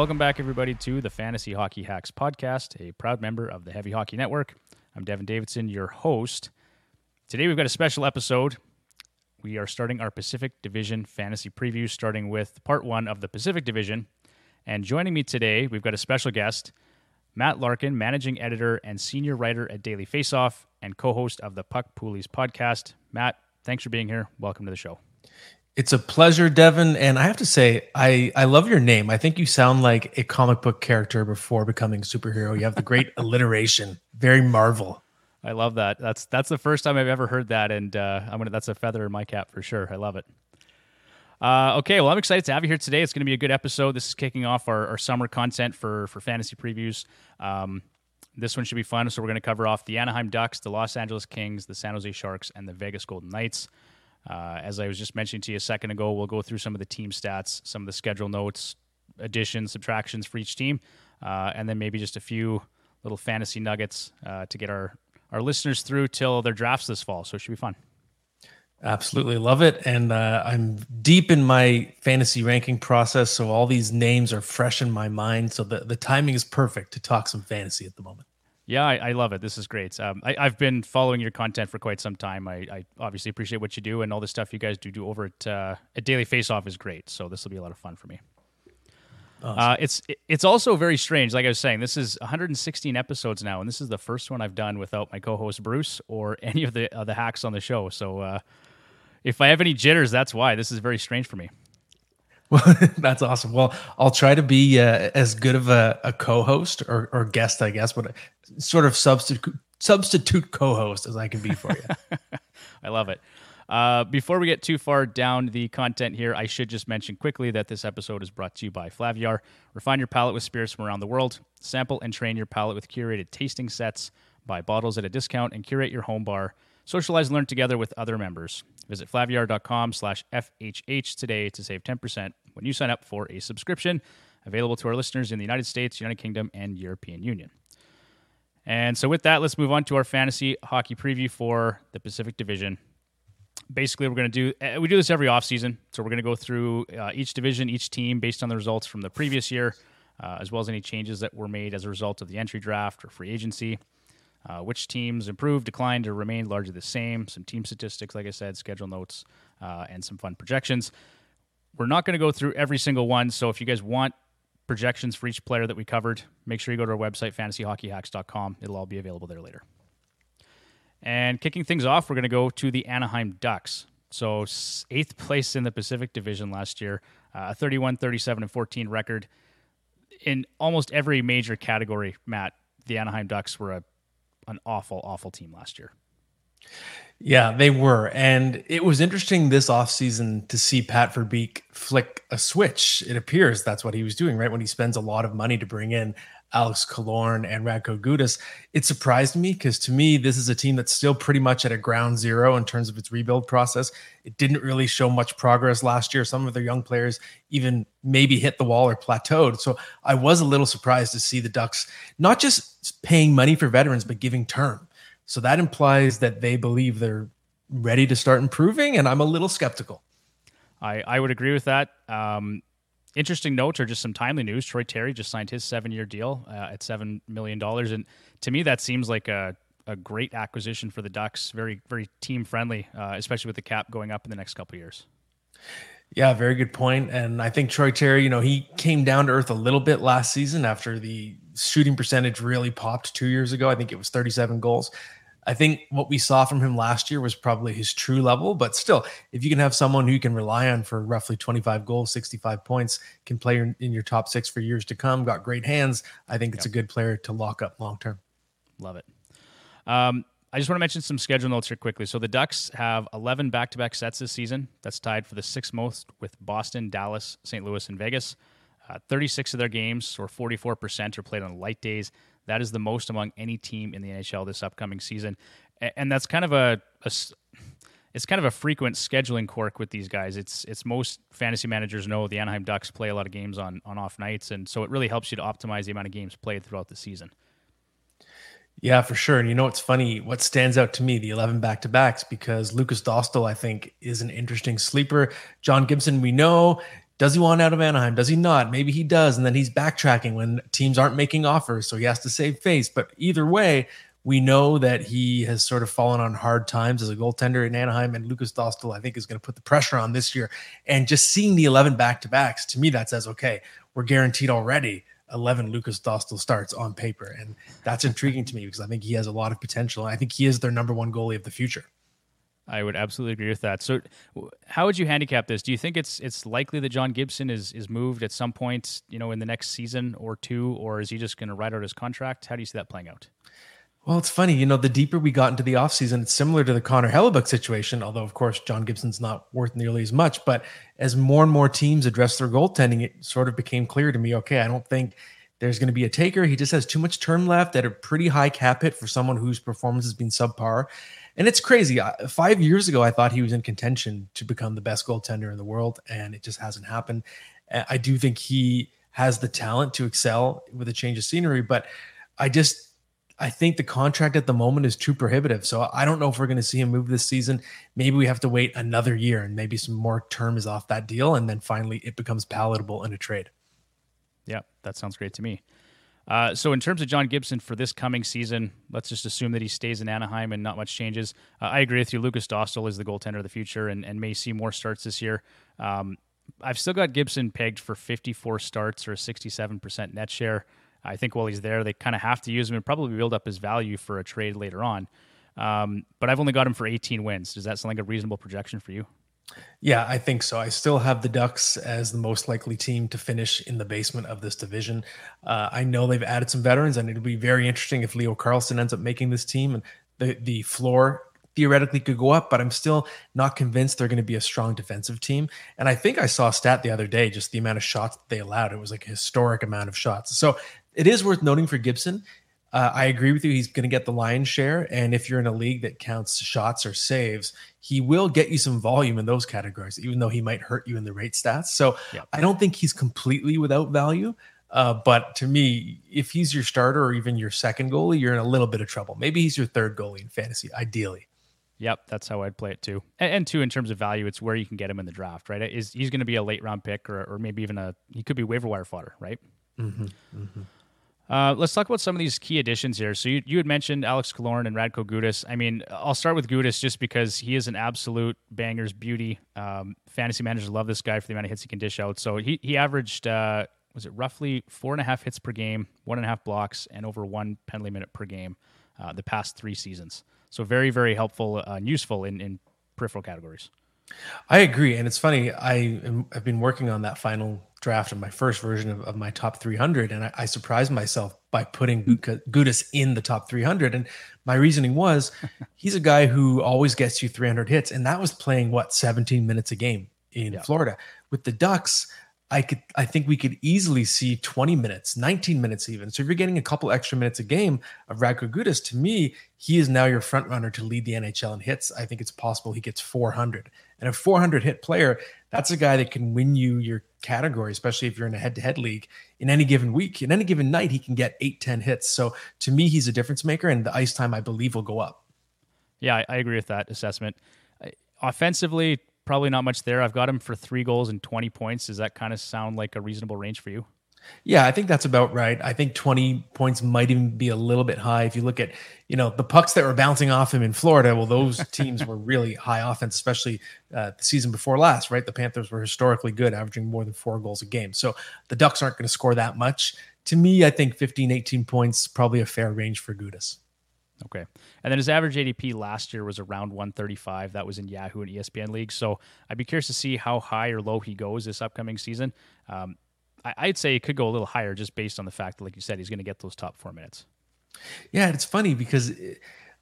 Welcome back, everybody, to the Fantasy Hockey Hacks podcast, a proud member of the Heavy Hockey Network. I'm Devon Davidson, your host. Today, we've got a special episode. We are starting our Pacific Division fantasy preview, starting with part one of the Pacific Division. And joining me today, we've got a special guest, Matt Larkin, managing editor and senior writer at Daily Faceoff and co host of the Puck Poolies podcast. Matt, thanks for being here. Welcome to the show. It's a pleasure, Devon. And I have to say, I, I love your name. I think you sound like a comic book character before becoming a superhero. You have the great alliteration, very Marvel. I love that. That's that's the first time I've ever heard that, and uh, I'm gonna that's a feather in my cap for sure. I love it. Uh, okay, well, I'm excited to have you here today. It's going to be a good episode. This is kicking off our, our summer content for for fantasy previews. Um, this one should be fun. So we're going to cover off the Anaheim Ducks, the Los Angeles Kings, the San Jose Sharks, and the Vegas Golden Knights. Uh, as I was just mentioning to you a second ago, we'll go through some of the team stats, some of the schedule notes, additions, subtractions for each team, uh, and then maybe just a few little fantasy nuggets uh, to get our, our listeners through till their drafts this fall. So it should be fun. Absolutely love it. And uh, I'm deep in my fantasy ranking process. So all these names are fresh in my mind. So the, the timing is perfect to talk some fantasy at the moment. Yeah, I, I, love it. This is great. Um, I, have been following your content for quite some time. I, I, obviously appreciate what you do and all the stuff you guys do do over at uh, at Daily Faceoff is great. So this will be a lot of fun for me. Awesome. Uh, it's it's also very strange. Like I was saying, this is 116 episodes now, and this is the first one I've done without my co-host Bruce or any of the uh, the hacks on the show. So uh, if I have any jitters, that's why. This is very strange for me. Well, that's awesome. Well, I'll try to be uh, as good of a, a co-host or, or guest, I guess, but sort of substitute substitute co-host as I can be for you. I love it. Uh, before we get too far down the content here, I should just mention quickly that this episode is brought to you by Flaviar. Refine your palate with spirits from around the world. Sample and train your palate with curated tasting sets. Buy bottles at a discount and curate your home bar. Socialize and learn together with other members. Visit flaviar.com slash FHH today to save 10% when you sign up for a subscription available to our listeners in the United States, United Kingdom, and European Union. And so, with that, let's move on to our fantasy hockey preview for the Pacific Division. Basically, we're going to do eh, we do this every offseason. So, we're going to go through uh, each division, each team based on the results from the previous year, uh, as well as any changes that were made as a result of the entry draft or free agency. Uh, which teams improved, declined, or remained largely the same. Some team statistics, like I said, schedule notes, uh, and some fun projections. We're not going to go through every single one. So if you guys want projections for each player that we covered, make sure you go to our website, fantasyhockeyhacks.com. It'll all be available there later. And kicking things off, we're going to go to the Anaheim Ducks. So, eighth place in the Pacific Division last year, uh, 31, 37, and 14 record. In almost every major category, Matt, the Anaheim Ducks were a, an awful, awful team last year. Yeah, they were. And it was interesting this offseason to see Pat Verbeek flick a switch. It appears that's what he was doing, right? When he spends a lot of money to bring in Alex Killorn and Radko Gudas. It surprised me because to me, this is a team that's still pretty much at a ground zero in terms of its rebuild process. It didn't really show much progress last year. Some of their young players even maybe hit the wall or plateaued. So I was a little surprised to see the Ducks not just paying money for veterans, but giving term so that implies that they believe they're ready to start improving, and I'm a little skeptical. I, I would agree with that. Um, interesting notes or just some timely news. Troy Terry just signed his seven year deal uh, at $7 million. And to me, that seems like a, a great acquisition for the Ducks. Very, very team friendly, uh, especially with the cap going up in the next couple years. Yeah, very good point. And I think Troy Terry, you know, he came down to earth a little bit last season after the shooting percentage really popped two years ago. I think it was 37 goals. I think what we saw from him last year was probably his true level, but still, if you can have someone who you can rely on for roughly 25 goals, 65 points, can play in your top six for years to come, got great hands, I think it's yep. a good player to lock up long term. Love it. Um, I just want to mention some schedule notes here quickly. So the Ducks have 11 back to back sets this season. That's tied for the sixth most with Boston, Dallas, St. Louis, and Vegas. Uh, 36 of their games, or 44%, are played on light days. That is the most among any team in the NHL this upcoming season, and that's kind of a, a it's kind of a frequent scheduling quirk with these guys. It's it's most fantasy managers know the Anaheim Ducks play a lot of games on on off nights, and so it really helps you to optimize the amount of games played throughout the season. Yeah, for sure. And you know what's funny? What stands out to me, the 11 back to backs, because Lukas Dostal, I think, is an interesting sleeper. John Gibson, we know Does he want out of Anaheim? Does he not? Maybe he does. And then he's backtracking when teams aren't making offers. So he has to save face. But either way, we know that he has sort of fallen on hard times as a goaltender in Anaheim. And Lukas Dostal, I think, is going to put the pressure on this year. And just seeing the 11 back to backs, to me, that says, okay, we're guaranteed already 11 Lukas Dostal starts on paper. And that's intriguing to me because I think he has a lot of potential. I think he is their number one goalie of the future. I would absolutely agree with that. So, how would you handicap this? Do you think it's it's likely that John Gibson is is moved at some point, you know, in the next season or two, or is he just going to ride out his contract? How do you see that playing out? Well, it's funny, you know, the deeper we got into the offseason, it's similar to the Connor Hellebuyck situation, although, of course, John Gibson's not worth nearly as much. But as more and more teams address their goaltending, it sort of became clear to me okay, I don't think there's going to be a taker. He just has too much term left at a pretty high cap hit for someone whose performance has been subpar. And it's crazy. Five years ago, I thought he was in contention to become the best goaltender in the world, and it just hasn't happened. I do think he has the talent to excel with a change of scenery, but I just I think the contract at the moment is too prohibitive. So I don't know if we're going to see him move this season. Maybe we have to wait another year and maybe some more term is off that deal, and then finally it becomes palatable in a trade. Yeah, that sounds great to me. Uh, so, in terms of John Gibson for this coming season, let's just assume that he stays in Anaheim and not much changes. Uh, I agree with you. Lukas Dostal is the goaltender of the future and, and may see more starts this year. Um, I've still got Gibson pegged for 54 starts or a 67% net share. I think while he's there, they kind of have to use him and probably build up his value for a trade later on. Um, but I've only got him for 18 wins. Does that sound like a reasonable projection for you? Yeah, I think so. I still have the Ducks as the most likely team to finish in the basement of this division. Uh, I know they've added some veterans, and it'll be very interesting if Leo Carlsson ends up making this team. And the the floor theoretically could go up, but I'm still not convinced they're going to be a strong defensive team. And I think I saw a stat the other day, just the amount of shots they allowed. It was like a historic amount of shots. So it is worth noting for Gibson uh, I agree with you. He's going to get the lion's share. And if you're in a league that counts shots or saves, he will get you some volume in those categories, even though he might hurt you in the rate stats. So. I don't think he's completely without value. Uh, but to me, if he's your starter or even your second goalie, you're in a little bit of trouble. Maybe he's your third goalie in fantasy, ideally. Yep, that's how I'd play it too. And, and two, in terms of value, it's where you can get him in the draft, right? Is he's going to be a late round pick, or, or maybe even a he could be waiver wire fodder, right? Mm-hmm, mm-hmm. Uh, let's talk about some of these key additions here. So you, you had mentioned Alex Killorn and Radko Gudas. I mean, I'll start with Gudas just because he is an absolute banger's beauty. Um, fantasy managers love this guy for the amount of hits he can dish out. So he he averaged uh, was it roughly four and a half hits per game, one and a half blocks, and over one penalty minute per game uh, the past three seasons. So very very helpful uh, and useful in in peripheral categories. I agree, and it's funny. I have been working on that final draft of my first version of, of my top 300, and I, I surprised myself by putting hmm. Gudas in the top 300. And my reasoning was, he's a guy who always gets you 300 hits, and that was playing what 17 minutes a game in yeah. Florida. With the Ducks, I could I think we could easily see 20 minutes, 19 minutes even. So if you're getting a couple extra minutes a game of Radko Gudas, to me, he is now your front runner to lead the NHL in hits. I think it's possible he gets 400. And a 400 hit player, that's a guy that can win you your category, especially if you're in a head to head league in any given week. In any given night, he can get eight, 10 hits. So to me, he's a difference maker, and the ice time, I believe, will go up. Yeah, I, I agree with that assessment. Offensively, probably not much there. I've got him for three goals and 20 points. Does that kind of sound like a reasonable range for you? Yeah, I think that's about right. I think 20 points might even be a little bit high. If you look at, you know, the pucks that were bouncing off him in Florida, well, those teams were really high offense, especially uh, the season before last, right? The Panthers were historically good, averaging more than four goals a game. So the Ducks aren't going to score that much. To me, I think 15, 18 points, probably a fair range for Gudas. Okay. And then his average ADP last year was around 135. That was in Yahoo and ESPN leagues. So I'd be curious to see how high or low he goes this upcoming season. Um, I, would say it could go a little higher just based on the fact that, like you said, he's going to get those top four minutes. Yeah, it's funny because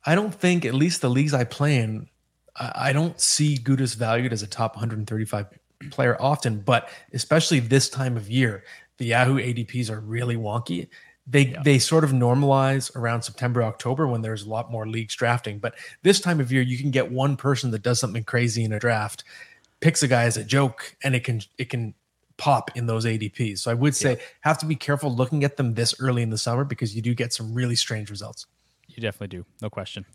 I don't think, at least the leagues I play in, I don't see Gudas valued as a top 135 player often, but especially this time of year, the Yahoo ADPs are really wonky. They yeah. they sort of normalize around September October when there's a lot more leagues drafting. But this time of year, you can get one person that does something crazy in a draft, picks a guy as a joke, and it can it can pop in those ADPs. So I would say yeah. have to be careful looking at them this early in the summer because you do get some really strange results. You definitely do, no question.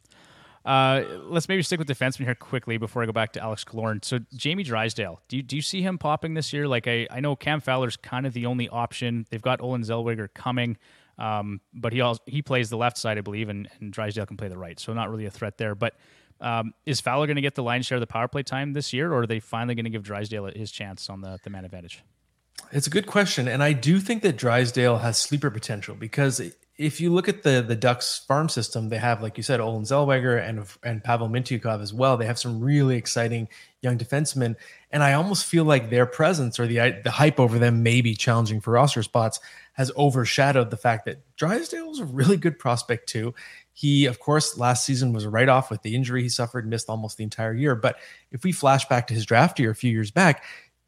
Uh, let's maybe stick with defenseman here quickly before I go back to Alex Killorn. So Jamie Drysdale, do you, do you see him popping this year? Like I, I know Cam Fowler's kind of the only option. They've got Olen Zellweger coming, um, but he also, he plays the left side, I believe, and, and Drysdale can play the right. So not really a threat there. But um, is Fowler going to get the lion's share of the power play time this year, or are they finally going to give Drysdale his chance on the, the man advantage? It's a good question, and I do think that Drysdale has sleeper potential because if you look at the the Ducks farm system, they have, like you said, Olen Zellweger and and Pavel Mintyukov as well. They have some really exciting young defensemen, and I almost feel like their presence or the the hype over them maybe challenging for roster spots has overshadowed the fact that Drysdale is a really good prospect too. He, of course, last season was right off with the injury he suffered, missed almost the entire year. But if we flash back to his draft year a few years back,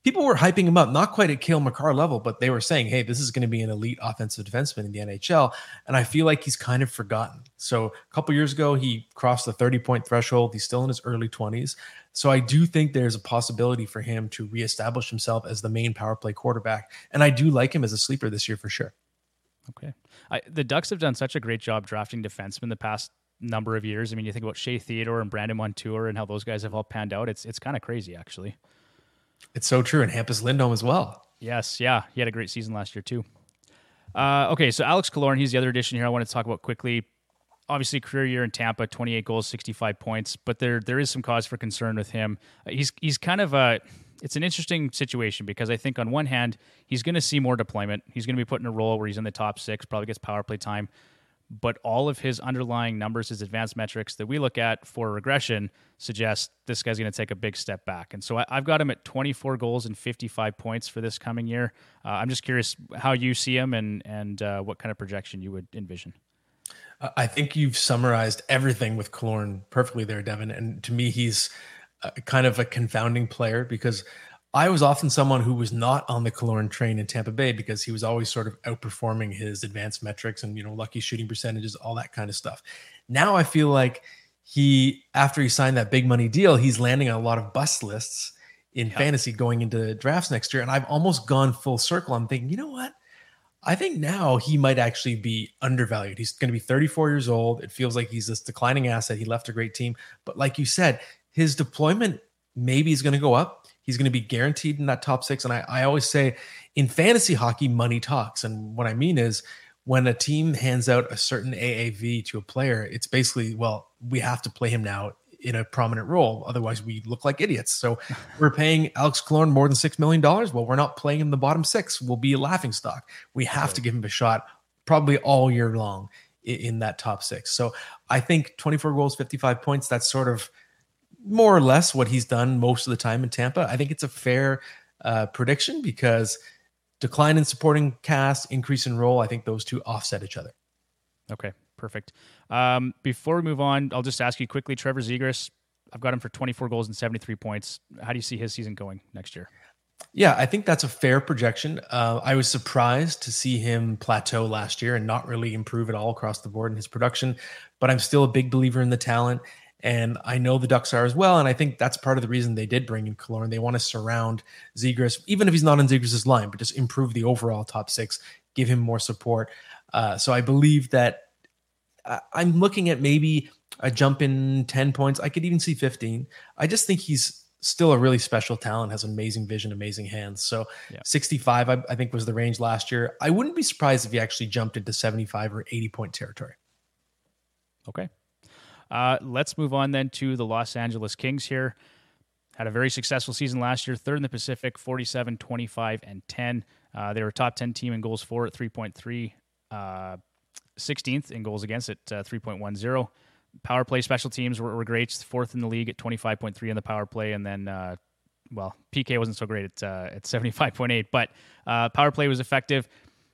people were hyping him up, not quite at Cale Makar level, but they were saying, hey, this is going to be an elite offensive defenseman in the NHL. And I feel like he's kind of forgotten. So a couple years ago, he crossed the 30 point threshold. He's still in his early 20s. So I do think there's a possibility for him to reestablish himself as the main power play quarterback. And I do like him as a sleeper this year for sure. Okay. I, the Ducks have done such a great job drafting defensemen the past number of years. I mean, you think about Shea Theodore and Brandon Montour and how those guys have all panned out. It's it's kind of crazy, actually. It's so true. And Hampus Lindholm as well. Yes. Yeah. He had a great season last year, too. Uh, okay. So Alex Killorn, he's the other addition here I want to talk about quickly. Obviously, career year in Tampa, 28 goals, 65 points, but there there is some cause for concern with him. Uh, he's he's kind of a it's an interesting situation because I think on one hand he's going to see more deployment. He's going to be put in a role where he's in the top six, probably gets power play time but all of his underlying numbers, his advanced metrics that we look at for regression suggest this guy's going to take a big step back. And so I, have got him at 24 goals and 55 points for this coming year. Uh, I'm just curious how you see him and and uh, what kind of projection you would envision. I think you've summarized everything with Killorn perfectly there, Devon. And to me, he's kind of a confounding player because I was often someone who was not on the Killorn train in Tampa Bay because he was always sort of outperforming his advanced metrics and you know lucky shooting percentages, all that kind of stuff. Now I feel like he after he signed that big money deal, he's landing on a lot of bust lists in yep. fantasy going into drafts next year, and I've almost gone full circle. I'm thinking, you know what? I think now he might actually be undervalued. He's going to be 34 years old. It feels like he's this declining asset. He left a great team, but like you said, his deployment maybe is going to go up He's going to be guaranteed in that top six. And I, I always say in fantasy hockey, money talks. And what I mean is when a team hands out a certain AAV to a player, it's basically, well, we have to play him now in a prominent role. Otherwise, we look like idiots. So we're paying Alex Killorn more than $6 million. Well, we're not playing him the bottom six. We'll be a laughing stock. We have to give him a shot probably all year long in, in that top six. So I think 24 goals, 55 points, that's sort of – more or less what he's done most of the time in Tampa. I think it's a fair uh, prediction because decline in supporting cast, increase in role. I think those two offset each other. Okay, perfect. Um, before we move on, I'll just ask you quickly, Trevor Zegras. I've got him for 24 goals and 73 points. How do you see his season going next year? Yeah, I think that's a fair projection. Uh, I was surprised to see him plateau last year and not really improve at all across the board in his production, but I'm still a big believer in the talent. And I know the Ducks are as well. And I think that's part of the reason they did bring in Killorn. They want to surround Zegras, even if he's not on Zegras' line, but just improve the overall top six, give him more support. Uh, so I believe that uh, I'm looking at maybe a jump in 10 points. I could even see 15. I just think he's still a really special talent, has amazing vision, amazing hands. So yeah. 65, I, I think, was the range last year. I wouldn't be surprised if he actually jumped into 75 or 80 point territory. Okay. Uh, let's move on then to the Los Angeles Kings here. Had a very successful season last year, third in the Pacific, 47, 25, and 10. Uh, they were a top 10 team in goals for at 3.3, uh, 16th in goals against at uh, 3.10. Power play special teams were, were, great, fourth in the league at 25.3 in the power play, and then uh, well, PK wasn't so great at uh, at 75.8, but uh, power play was effective.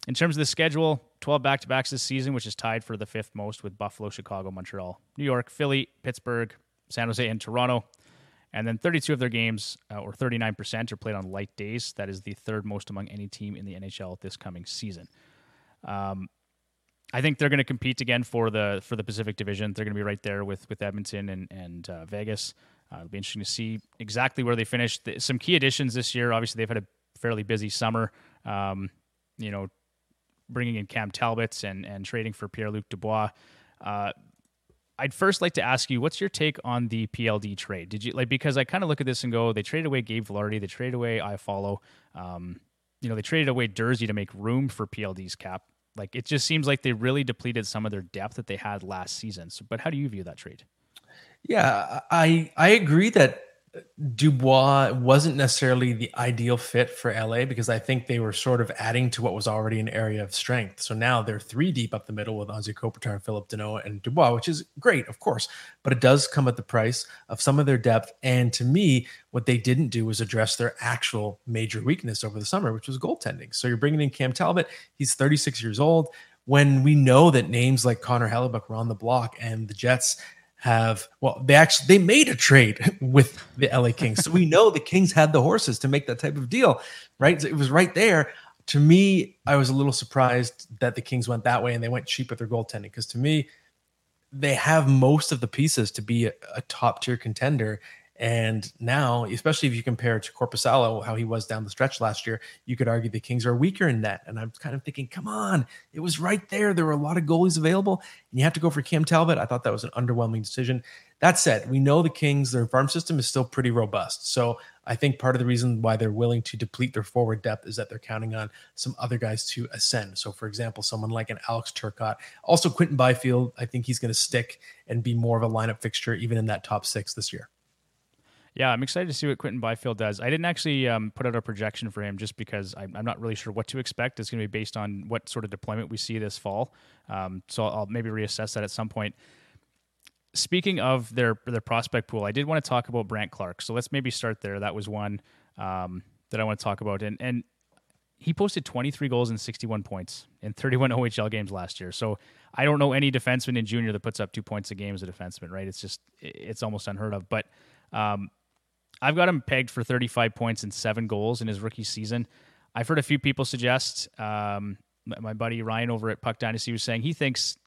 In terms of the schedule, 12 back to backs this season, which is tied for the fifth most with Buffalo, Chicago, Montreal, New York, Philly, Pittsburgh, San Jose, and Toronto. And then 32 of their games, uh, or 39%, are played on light days. That is the third most among any team in the NHL this coming season. Um, I think they're going to compete again for the for the Pacific Division. They're going to be right there with with Edmonton and and uh, Vegas. Uh, it'll be interesting to see exactly where they finish. Some key additions this year. Obviously, they've had a fairly busy summer. Um, you know, bringing in Cam Talbots and and trading for Pierre Luc Dubois. Uh, I'd first like to ask you, what's your take on the PLD trade? Did you like because I kind of look at this and go, they traded away Gabe Vilardi, they traded away Iafallo, um, you know, they traded away Durzi to make room for PLD's cap. Like it just seems like they really depleted some of their depth that they had last season. So, but how do you view that trade? Yeah, I I agree that Dubois wasn't necessarily the ideal fit for LA because I think they were sort of adding to what was already an area of strength. So now they're three deep up the middle with Anze Kopitar, Phillip Danault, and Dubois, which is great, of course, but it does come at the price of some of their depth. And to me, what they didn't do was address their actual major weakness over the summer, which was goaltending. So you're bringing in Cam Talbot. He's 36 years old. When we know that names like Connor Hellebuyck were on the block and the Jets – have well they actually they made a trade with the LA Kings. So we know the Kings had the horses to make that type of deal, right? It was right there. To me, I was a little surprised that the Kings went that way and they went cheap with their goaltending because to me, they have most of the pieces to be a, a top tier contender. And now, especially if you compare to Korpisalo, how he was down the stretch last year, you could argue the Kings are weaker in that. And I'm kind of thinking, come on, it was right there. There were a lot of goalies available, and you have to go for Cam Talbot. I thought that was an underwhelming decision. That said, we know the Kings, their farm system is still pretty robust. So I think part of the reason why they're willing to deplete their forward depth is that they're counting on some other guys to ascend. So, for example, someone like an Alex Turcotte, also Quinton Byfield, I think he's going to stick and be more of a lineup fixture even in that top six this year. Yeah, I'm excited to see what Quinton Byfield does. I didn't actually um, put out a projection for him just because I'm, I'm, not really sure what to expect. It's going to be based on what sort of deployment we see this fall. Um, so I'll maybe reassess that at some point. Speaking of their their prospect pool, I did want to talk about Brandt Clarke. So let's maybe start there. That was one um, that I want to talk about, and and he posted 23 goals and 61 points in 31 OHL games last year. So I don't know any defenseman in junior that puts up two points a game as a defenseman, right? It's just it's almost unheard of. But um, I've got him pegged for 35 points and seven goals in his rookie season. I've heard a few people suggest. Um, my buddy Ryan over at Puck Dynasty was saying he thinks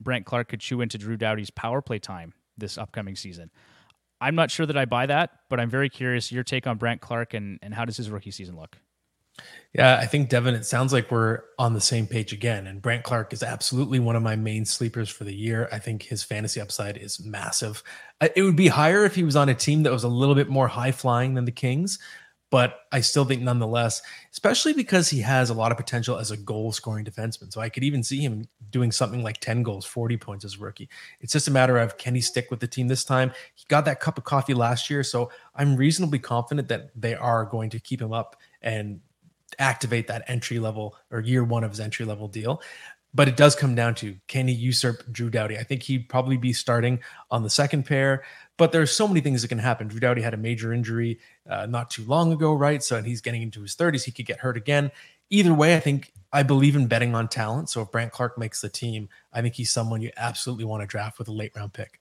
Brandt Clarke could chew into Drew Doughty's power play time this upcoming season. I'm not sure that I buy that, but I'm very curious your take on Brandt Clarke and, and how does his rookie season look? Yeah, I think Devon, it sounds like we're on the same page again. And Brandt Clarke is absolutely one of my main sleepers for the year. I think his fantasy upside is massive. It would be higher if he was on a team that was a little bit more high flying than the Kings, but I still think nonetheless, especially because he has a lot of potential as a goal scoring defenseman. So I could even see him doing something like 10 goals, 40 points as a rookie. It's just a matter of can he stick with the team this time? He got that cup of coffee last year. So I'm reasonably confident that they are going to keep him up and activate that entry level or year one of his entry level deal. But it does come down to can he usurp Drew Doughty? I think he'd probably be starting on the second pair, but there's so many things that can happen. Drew Doughty had a major injury uh, not too long ago, right? So he's getting into his 30s. He could get hurt again. Either way, I think I believe in betting on talent. So if Brandt Clarke makes the team, I think he's someone you absolutely want to draft with a late round pick.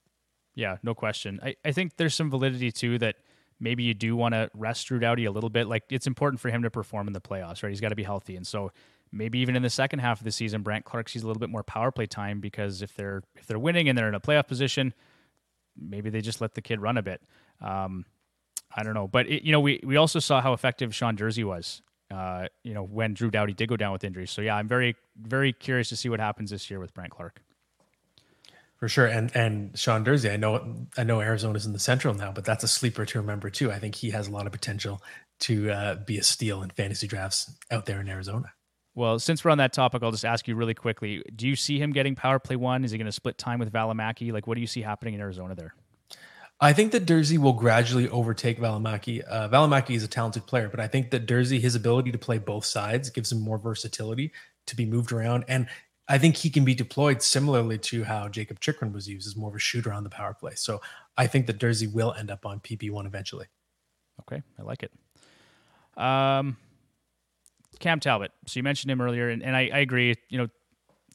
Yeah, no question. I, I think there's some validity too that – maybe you do want to rest Drew Doughty a little bit. Like it's important for him to perform in the playoffs, right? He's got to be healthy, and so maybe even in the second half of the season, Brandt Clarke sees a little bit more power play time because if they're if they're winning and they're in a playoff position, maybe they just let the kid run a bit. Um, I don't know, but it, you know, we we also saw how effective Sean Durzi was. Uh, you know, when Drew Doughty did go down with injuries. So yeah, I'm very very curious to see what happens this year with Brandt Clarke. For sure, and and Sean Durzi, I know I know Arizona's in the Central now, but that's a sleeper to remember too. I think he has a lot of potential to uh, be a steal in fantasy drafts out there in Arizona. Well, since we're on that topic, I'll just ask you really quickly: Do you see him getting power play one? Is he going to split time with Valimaki? Like, what do you see happening in Arizona there? I think that Durzi will gradually overtake Valimaki. Uh, Valimaki is a talented player, but I think that Durzi, his ability to play both sides, gives him more versatility to be moved around. And I think he can be deployed similarly to how Jakob Chychrun was used as more of a shooter on the power play. So I think that Durzi will end up on PP1 eventually. Okay, I like it. Um, Cam Talbot. So you mentioned him earlier, and, and I, I agree. You know,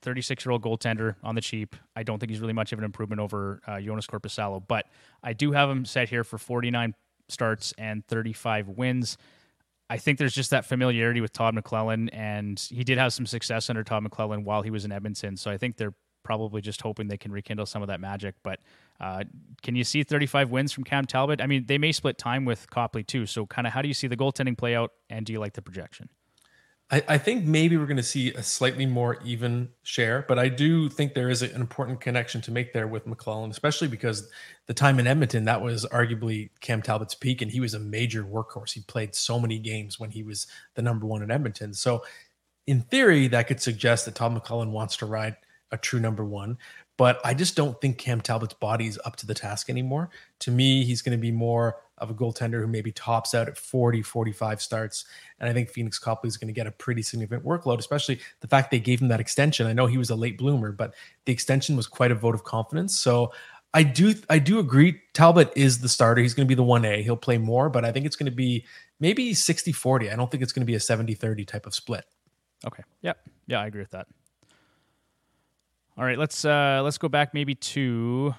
36 year old goaltender on the cheap. I don't think he's really much of an improvement over uh, Joonas Korpisalo, but I do have him set here for 49 starts and 35 wins. I think there's just that familiarity with Todd McLellan, and he did have some success under Todd McLellan while he was in Edmonton. So I think they're probably just hoping they can rekindle some of that magic. But uh, can you see 35 wins from Cam Talbot? I mean, they may split time with Copley too. So kind of how do you see the goaltending play out, and do you like the projection? I, I think maybe we're going to see a slightly more even share, but I do think there is an important connection to make there with McLellan, especially because the time in Edmonton, that was arguably Cam Talbot's peak, and he was a major workhorse. He played so many games when he was the number one in Edmonton. So, in theory, that could suggest that Todd McLellan wants to ride a true number one. But I just don't think Cam Talbot's body is up to the task anymore. To me, he's going to be more of a goaltender who maybe tops out at 40, 45 starts. And I think Pheonix Copley is going to get a pretty significant workload, especially the fact they gave him that extension. I know he was a late bloomer, but the extension was quite a vote of confidence. So I do I do agree Talbot is the starter. He's going to be the 1A. He'll play more, but I think it's going to be maybe 60-40. I don't think it's going to be a 70-30 type of split. Okay. Yep. Yeah, I agree with that. All right, let's uh let's go back maybe to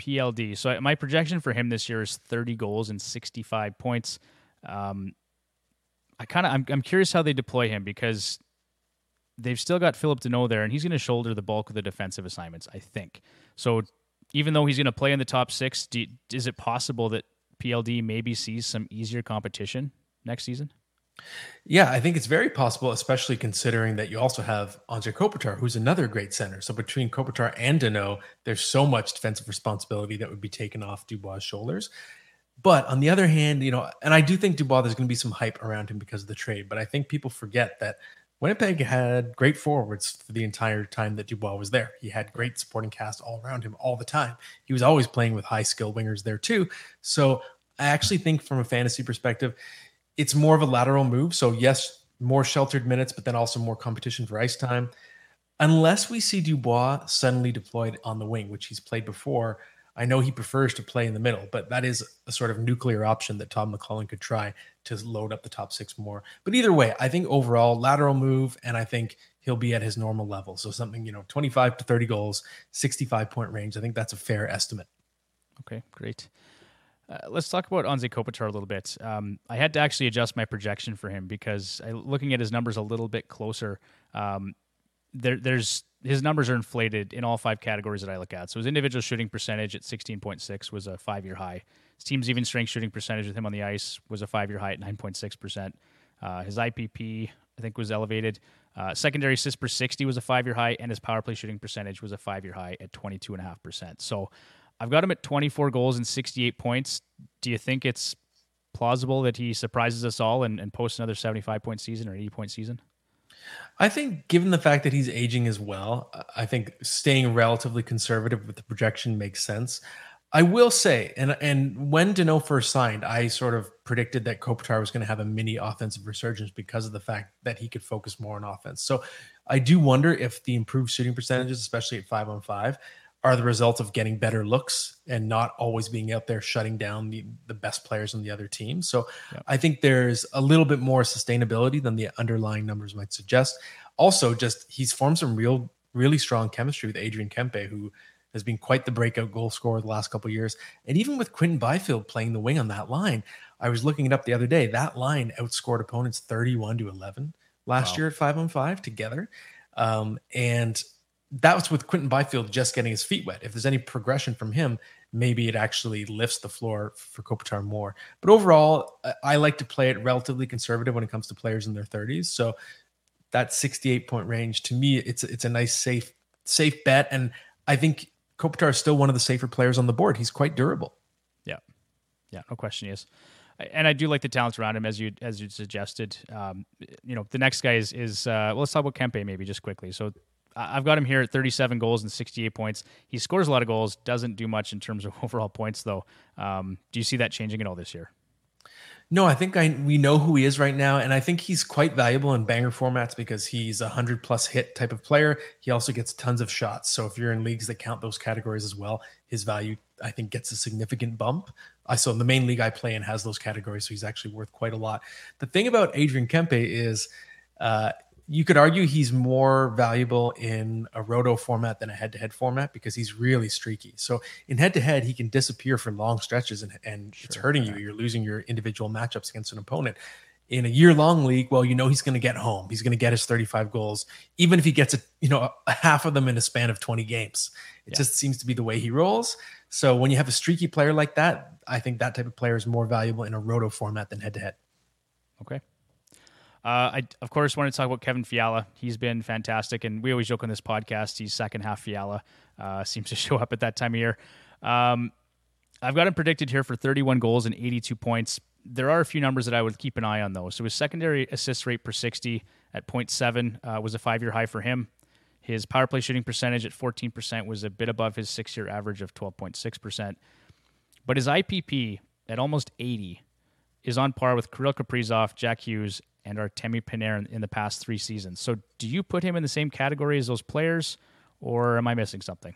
PLD. So my projection for him this year is 30 goals and 65 points. Um, I kind of I'm, I'm curious how they deploy him because they've still got Phillip Danault there, and he's going to shoulder the bulk of the defensive assignments. I think so. Even though he's going to play in the top six, do, is it possible that PLD maybe sees some easier competition next season? Yeah, I think it's very possible, especially considering that you also have Andre Kopitar, who's another great center. So between Kopitar and Danault, there's so much defensive responsibility that would be taken off Dubois' shoulders. But on the other hand, you know, and I do think Dubois, there's going to be some hype around him because of the trade. But I think people forget that Winnipeg had great forwards for the entire time that Dubois was there. He had great supporting cast all around him all the time. He was always playing with high skill wingers there too. So I actually think from a fantasy perspective, it's more of a lateral move. So yes, more sheltered minutes, but then also more competition for ice time. Unless we see Dubois suddenly deployed on the wing, which he's played before, I know he prefers to play in the middle, but that is a sort of nuclear option that Tom McLellan could try to load up the top six more. But either way, I think overall lateral move, and I think he'll be at his normal level. So something, you know, 25 to 30 goals, 65 point range. I think that's a fair estimate. Okay, great. Uh, let's talk about Anze Kopitar a little bit. Um, I had to actually adjust my projection for him because I, looking at his numbers a little bit closer, um, there, there's his numbers are inflated in all five categories that I look at. So his individual shooting percentage at 16.6 was a five year high. His team's even strength shooting percentage with him on the ice was a five year high at 9.6%. Uh, his IPP, I think, was elevated. Uh, secondary assist per 60 was a five year high, and his power play shooting percentage was a five year high at 22.5%. So I've got him at 24 goals and 68 points. Do you think it's plausible that he surprises us all and, and posts another 75 point season or 80 point season? I think, given the fact that he's aging as well, I think staying relatively conservative with the projection makes sense. I will say, and and when Danault first signed, I sort of predicted that Kopitar was going to have a mini offensive resurgence because of the fact that he could focus more on offense. So I do wonder if the improved shooting percentages, especially at five on five, are the result of getting better looks and not always being out there shutting down the, the best players on the other team. So yeah. I think there's a little bit more sustainability than the underlying numbers might suggest. Also, just he's formed some real, really strong chemistry with Adrian Kempe, who has been quite the breakout goal scorer the last couple years. And even with Quinton Byfield playing the wing on that line, I was looking it up the other day. That line outscored opponents 31 to 11 last wow. year at five on five together. Um, and that was with Quinton Byfield just getting his feet wet. If there's any progression from him, maybe it actually lifts the floor for Kopitar more. But overall, I like to play it relatively conservative when it comes to players in their 30s. So that 68 point range to me, it's it's a nice safe safe bet, and I think Kopitar is still one of the safer players on the board. He's quite durable. Yeah, yeah, no question. Yes and I do like the talents around him as you as you suggested. Um, you know, the next guy is is uh, well, let's talk about Kempe maybe just quickly. So I've got him here at 37 goals and 68 points. He scores a lot of goals, doesn't do much in terms of overall points, though. Um, do you see that changing at all this year? No, I think I we know who he is right now, and I think he's quite valuable in banger formats because he's a hundred plus hit type of player. He also gets tons of shots. So if you're in leagues that count those categories as well, his value I think gets a significant bump. I saw the main league I play in has those categories, so he's actually worth quite a lot. The thing about Adrian Kempe is uh, you could argue he's more valuable in a roto format than a head-to-head format because he's really streaky. So in head-to-head, he can disappear for long stretches and, and sure, it's hurting yeah. you. You're losing your individual matchups against an opponent. In a year-long league, well, you know he's going to get home. He's going to get his 35 goals, even if he gets a you know a half of them in a span of 20 games. It yeah. just seems to be the way he rolls. So when you have a streaky player like that, I think that type of player is more valuable in a roto format than head-to-head. Okay. Uh, I of course want to talk about Kevin Fiala. He's been fantastic, and we always joke on this podcast he's second half Fiala. Uh, seems to show up at that time of year. Um, I've got him predicted here for 31 goals and 82 points. There are a few numbers that I would keep an eye on though. So his secondary assist rate per 60 at 0.7 uh, was a five year high for him. His power play shooting percentage at 14% was a bit above his six year average of 12.6%. But his IPP at almost 80 is on par with Kirill Kaprizov, Jack Hughes, and Artemi Panarin in the past three seasons. So do you put him in the same category as those players, or am I missing something?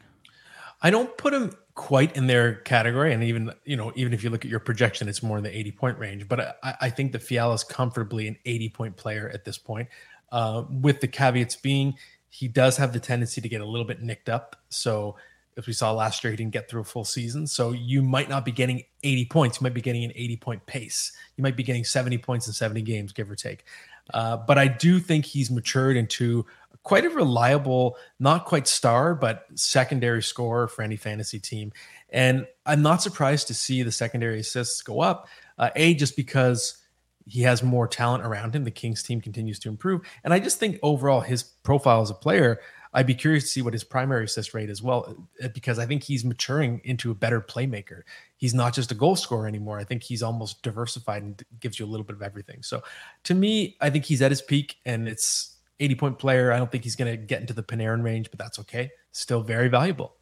I don't put him quite in their category, and even you know, even if you look at your projection, it's more in the 80 point range. But I, I think the Fiala is comfortably an 80 point player at this point, uh, with the caveats being he does have the tendency to get a little bit nicked up. So as we saw last year, he didn't get through a full season. So you might not be getting 80 points. You might be getting an 80 point pace. You might be getting 70 points in 70 games, give or take. Uh, but I do think he's matured into quite a reliable, not quite star, but secondary scorer for any fantasy team. And I'm not surprised to see the secondary assists go up. Uh, a, just because he has more talent around him. The Kings team continues to improve. And I just think overall, his profile as a player, I'd be curious to see what his primary assist rate as well, uh, because I think he's maturing into a better playmaker. He's not just a goal scorer anymore. I think he's almost diversified and gives you a little bit of everything. So to me, I think he's at his peak and it's 80 point player. I don't think he's going to get into the Panarin range, but that's okay. Still very valuable.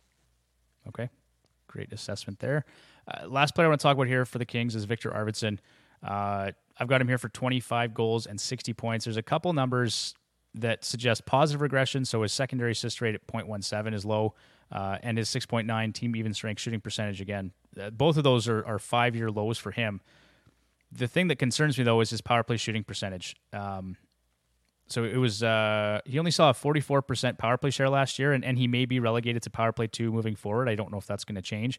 Okay. Great assessment there. Uh, last player I want to talk about here for the Kings is Viktor Arvidsson. Uh, I've got him here for 25 goals and 60 points. There's a couple numbers that suggest positive regression. So his secondary assist rate at 0.17 is low, uh, and his 6.9 team even strength shooting percentage again. Uh, both of those are, are five year lows for him. The thing that concerns me though is his power play shooting percentage. Um, so it was uh, he only saw a 44% power play share last year, and, and he may be relegated to power play two moving forward. I don't know if that's going to change.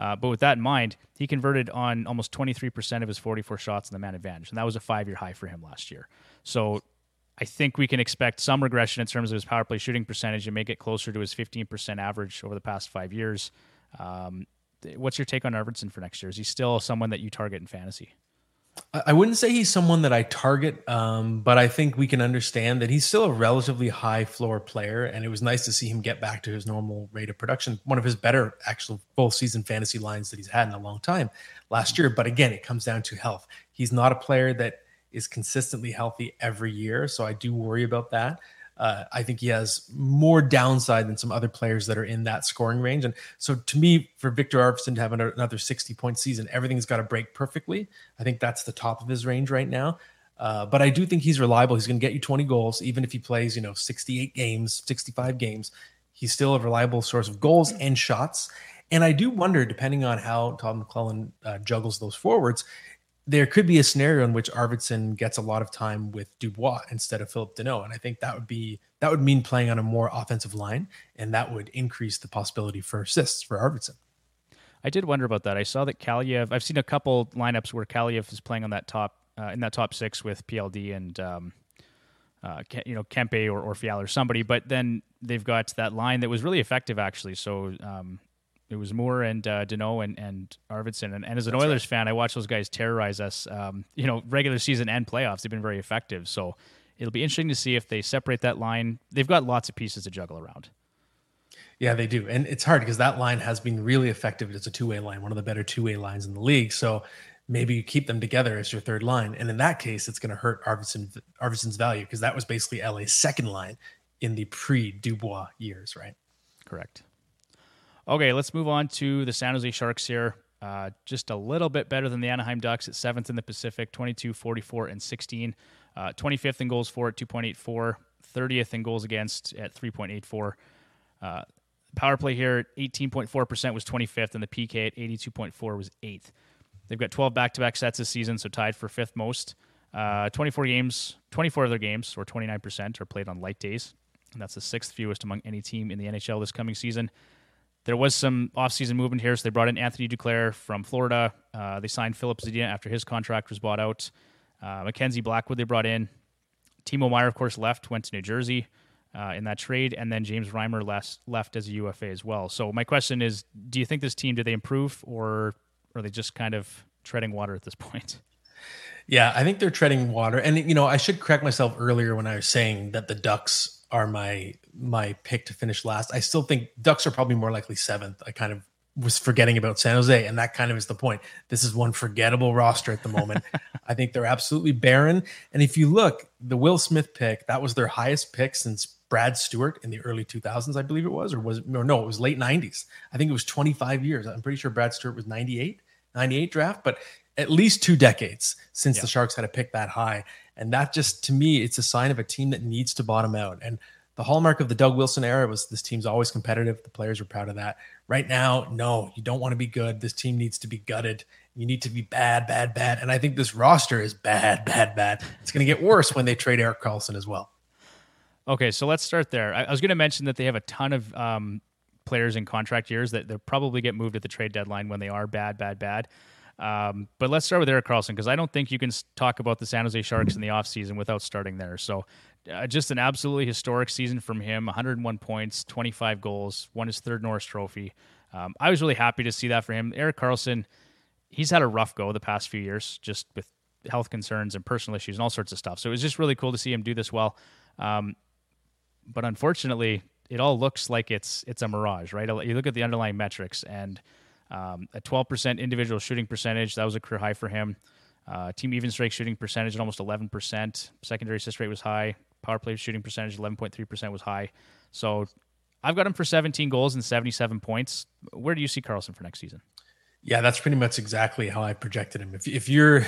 Uh, but with that in mind, he converted on almost 23% of his 44 shots in the man advantage, and that was a five year high for him last year. So I think we can expect some regression in terms of his power play shooting percentage and make it closer to his 15% average over the past five years. Um, what's your take on Arvidsson for next year? Is he still someone that you target in fantasy? I wouldn't say he's someone that I target, um, but I think we can understand that he's still a relatively high floor player, and it was nice to see him get back to his normal rate of production. One of his better actual full season fantasy lines that he's had in a long time last year. But again, it comes down to health. He's not a player that is consistently healthy every year, so I do worry about that. Uh, I think he has more downside than some other players that are in that scoring range. And so, to me, for Viktor Arvidsson to have another 60 point season, everything's got to break perfectly. I think that's the top of his range right now. Uh, but I do think he's reliable. He's going to get you 20 goals, even if he plays, you know, 68 games, 65 games. He's still a reliable source of goals and shots. And I do wonder, depending on how Todd McLellan uh, juggles those forwards, there could be a scenario in which Arvidsson gets a lot of time with Dubois instead of Phillip Danault, and I think that would be that would mean playing on a more offensive line, and that would increase the possibility for assists for Arvidsson. I did wonder about that. I saw that Kaliyev. I've seen a couple lineups where Kaliyev is playing on that top uh, in that top six with PLD and um, uh, you know Kempe or, or or somebody, but then they've got that line that was really effective actually. So um, it was Moore and uh, and, and Arvidsson. And, and as an That's Oilers right. fan, I watch those guys terrorize us, um, you know, regular season and playoffs. They've been very effective. So it'll be interesting to see if they separate that line. They've got lots of pieces to juggle around. Yeah, they do. And it's hard because that line has been really effective It's a two way line, one of the better two way lines in the league. So maybe you keep them together as your third line. And in that case, it's going to hurt Arvidsson, Arvidsson's value because that was basically LA's second line in the pre Dubois years, right? Correct. Okay, let's move on to the San Jose Sharks here. Uh, just a little bit better than the Anaheim Ducks at seventh in the Pacific, 22, 44, and 16. Uh, 25th in goals for at 2.84, 30th in goals against at 3.84. Uh, power play here at 18.4% was 25th, and the PK at 82.4 was 8th. They've got 12 back to back sets this season, so tied for fifth most. Uh, 24 games, 24 of their games, or 29%, are played on light days. And that's the sixth fewest among any team in the NHL this coming season. There was some offseason movement here, so they brought in Anthony Duclair from Florida. Uh, they signed Filip Zadina after his contract was bought out. Uh, Mackenzie Blackwood they brought in. Timo Meier, of course, left, went to New Jersey uh, in that trade, and then James Reimer left, left as a UFA as well. So my question is, do you think this team do they improve, or are they just kind of treading water at this point? Yeah, I think they're treading water. And you know, I should correct myself earlier when I was saying that the Ducks are my my pick to finish last. I still think Ducks are probably more likely seventh. I kind of was forgetting about San Jose, and that kind of is the point. This is one forgettable roster at the moment. I think they're absolutely barren. And if you look, the Will Smith pick, that was their highest pick since Brad Stewart in the early 2000s, I believe it was, or was it? No, no, it was late 90s. I think it was 25 years. I'm pretty sure Brad Stewart was 98, 98 draft, but at least two decades since yeah. the Sharks had a pick that high. And that just, to me, it's a sign of a team that needs to bottom out. And the hallmark of the Doug Wilson era was this team's always competitive. The players were proud of that. Right now, no, you don't want to be good. This team needs to be gutted. You need to be bad, bad, bad. And I think this roster is bad, bad, bad. It's going to get worse when they trade Erik Karlsson as well. Okay, so let's start there. I, I was going to mention that they have a ton of um, players in contract years that they'll probably get moved at the trade deadline when they are bad, bad, bad. Um, but let's start with Erik Karlsson because I don't think you can talk about the San Jose Sharks in the offseason without starting there. So, uh, just an absolutely historic season from him 101 points, 25 goals, won his third Norris Trophy. Um, I was really happy to see that for him. Erik Karlsson, he's had a rough go the past few years just with health concerns and personal issues and all sorts of stuff. So, it was just really cool to see him do this well. Um, but unfortunately, it all looks like it's it's a mirage, right? You look at the underlying metrics and um, a 12% individual shooting percentage. That was a career high for him. Uh, team even strike shooting percentage at almost 11%. Secondary assist rate was high. Power play shooting percentage 11.3% was high. So I've got him for 17 goals and 77 points. Where do you see Karlsson for next season? Yeah, that's pretty much exactly how I projected him. If, if you're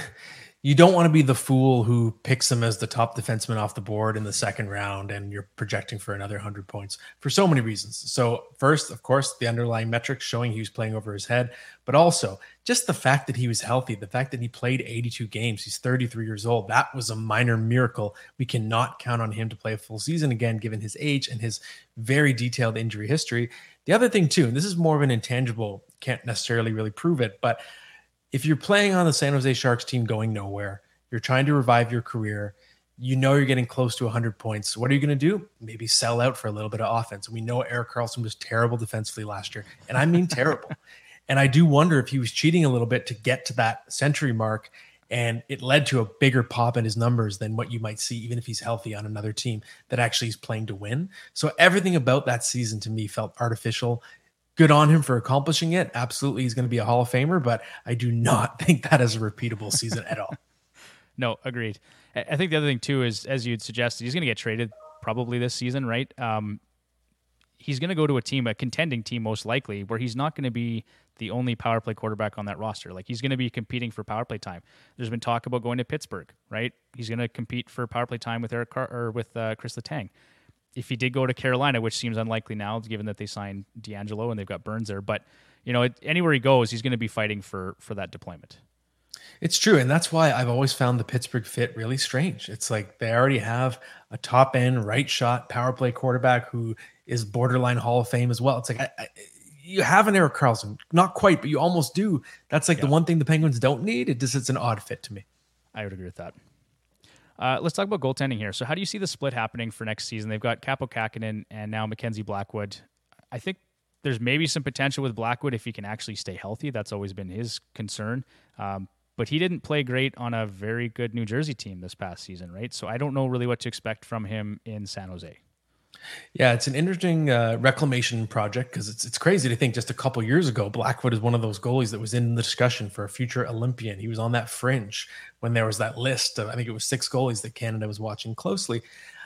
you don't want to be the fool who picks him as the top defenseman off the board in the second round and you're projecting for another 100 points for so many reasons. So, first, of course, the underlying metrics showing he was playing over his head, but also just the fact that he was healthy, the fact that he played 82 games, he's 33 years old. That was a minor miracle. We cannot count on him to play a full season again, given his age and his very detailed injury history. The other thing, too, and this is more of an intangible, can't necessarily really prove it, but if you're playing on the San Jose Sharks team going nowhere, you're trying to revive your career, you know you're getting close to 100 points. What are you going to do? Maybe sell out for a little bit of offense. We know Erik Karlsson was terrible defensively last year, and I mean terrible. And I do wonder if he was cheating a little bit to get to that century mark, and it led to a bigger pop in his numbers than what you might see, even if he's healthy on another team that actually is playing to win. So everything about that season to me felt artificial good on him for accomplishing it. Absolutely, he's going to be a Hall of Famer, but I do not think that is a repeatable season at all. No, agreed. I think the other thing too is, as you'd suggested, he's going to get traded probably this season, right? Um, he's going to go to a team, a contending team, most likely, where he's not going to be the only power play quarterback on that roster. Like he's going to be competing for power play time. There's been talk about going to Pittsburgh, right? He's going to compete for power play time with Eric Car- or with uh, Chris Letang if he did go to Carolina, which seems unlikely now, given that they signed DeAngelo and they've got Burns there, but you know, it, anywhere he goes, he's going to be fighting for for that deployment. It's true, and that's why I've always found the Pittsburgh fit really strange. It's like they already have a top end right shot power play quarterback who is borderline Hall of Fame as well. It's like I, I, you have an Erik Karlsson, not quite, but you almost do. That's like yeah. the one thing the Penguins don't need. It just it's an odd fit to me. I would agree with that. Uh, let's talk about goaltending here. So, how do you see the split happening for next season? They've got Kaapo Kähkönen and now Mackenzie Blackwood. I think there's maybe some potential with Blackwood if he can actually stay healthy. That's always been his concern. Um, but he didn't play great on a very good New Jersey team this past season, right? So I don't know really what to expect from him in San Jose. Yeah, it's an interesting uh, reclamation project because it's it's crazy to think just a couple years ago Blackwood is one of those goalies that was in the discussion for a future Olympian. He was on that fringe when there was that list of I think it was six goalies that Canada was watching closely.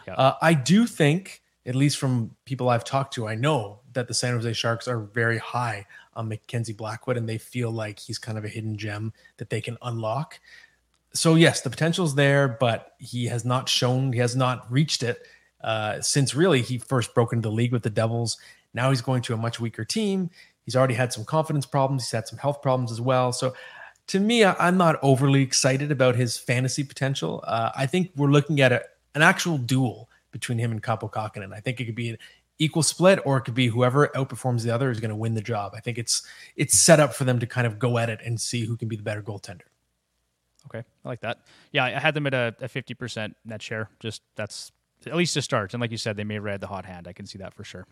Yeah. Uh, I do think, at least from people I've talked to, I know that the San Jose Sharks are very high on Mackenzie Blackwood, and they feel like he's kind of a hidden gem that they can unlock. So yes, the potential's there, but he has not shown, he has not reached it uh, since really he first broke into the league with the Devils. Now he's going to a much weaker team. He's already had some confidence problems. He's had some health problems as well. So to me, I'm not overly excited about his fantasy potential. Uh, I think we're looking at a, an actual duel between him and Kaapo Kähkönen. I think it could be an equal split, or it could be whoever outperforms the other is going to win the job. I think it's it's set up for them to kind of go at it and see who can be the better goaltender. Okay, I like that. Yeah, I had them at a, a 50% net share. Just that's at least to start. And like you said, they may have read the hot hand. I can see that for sure.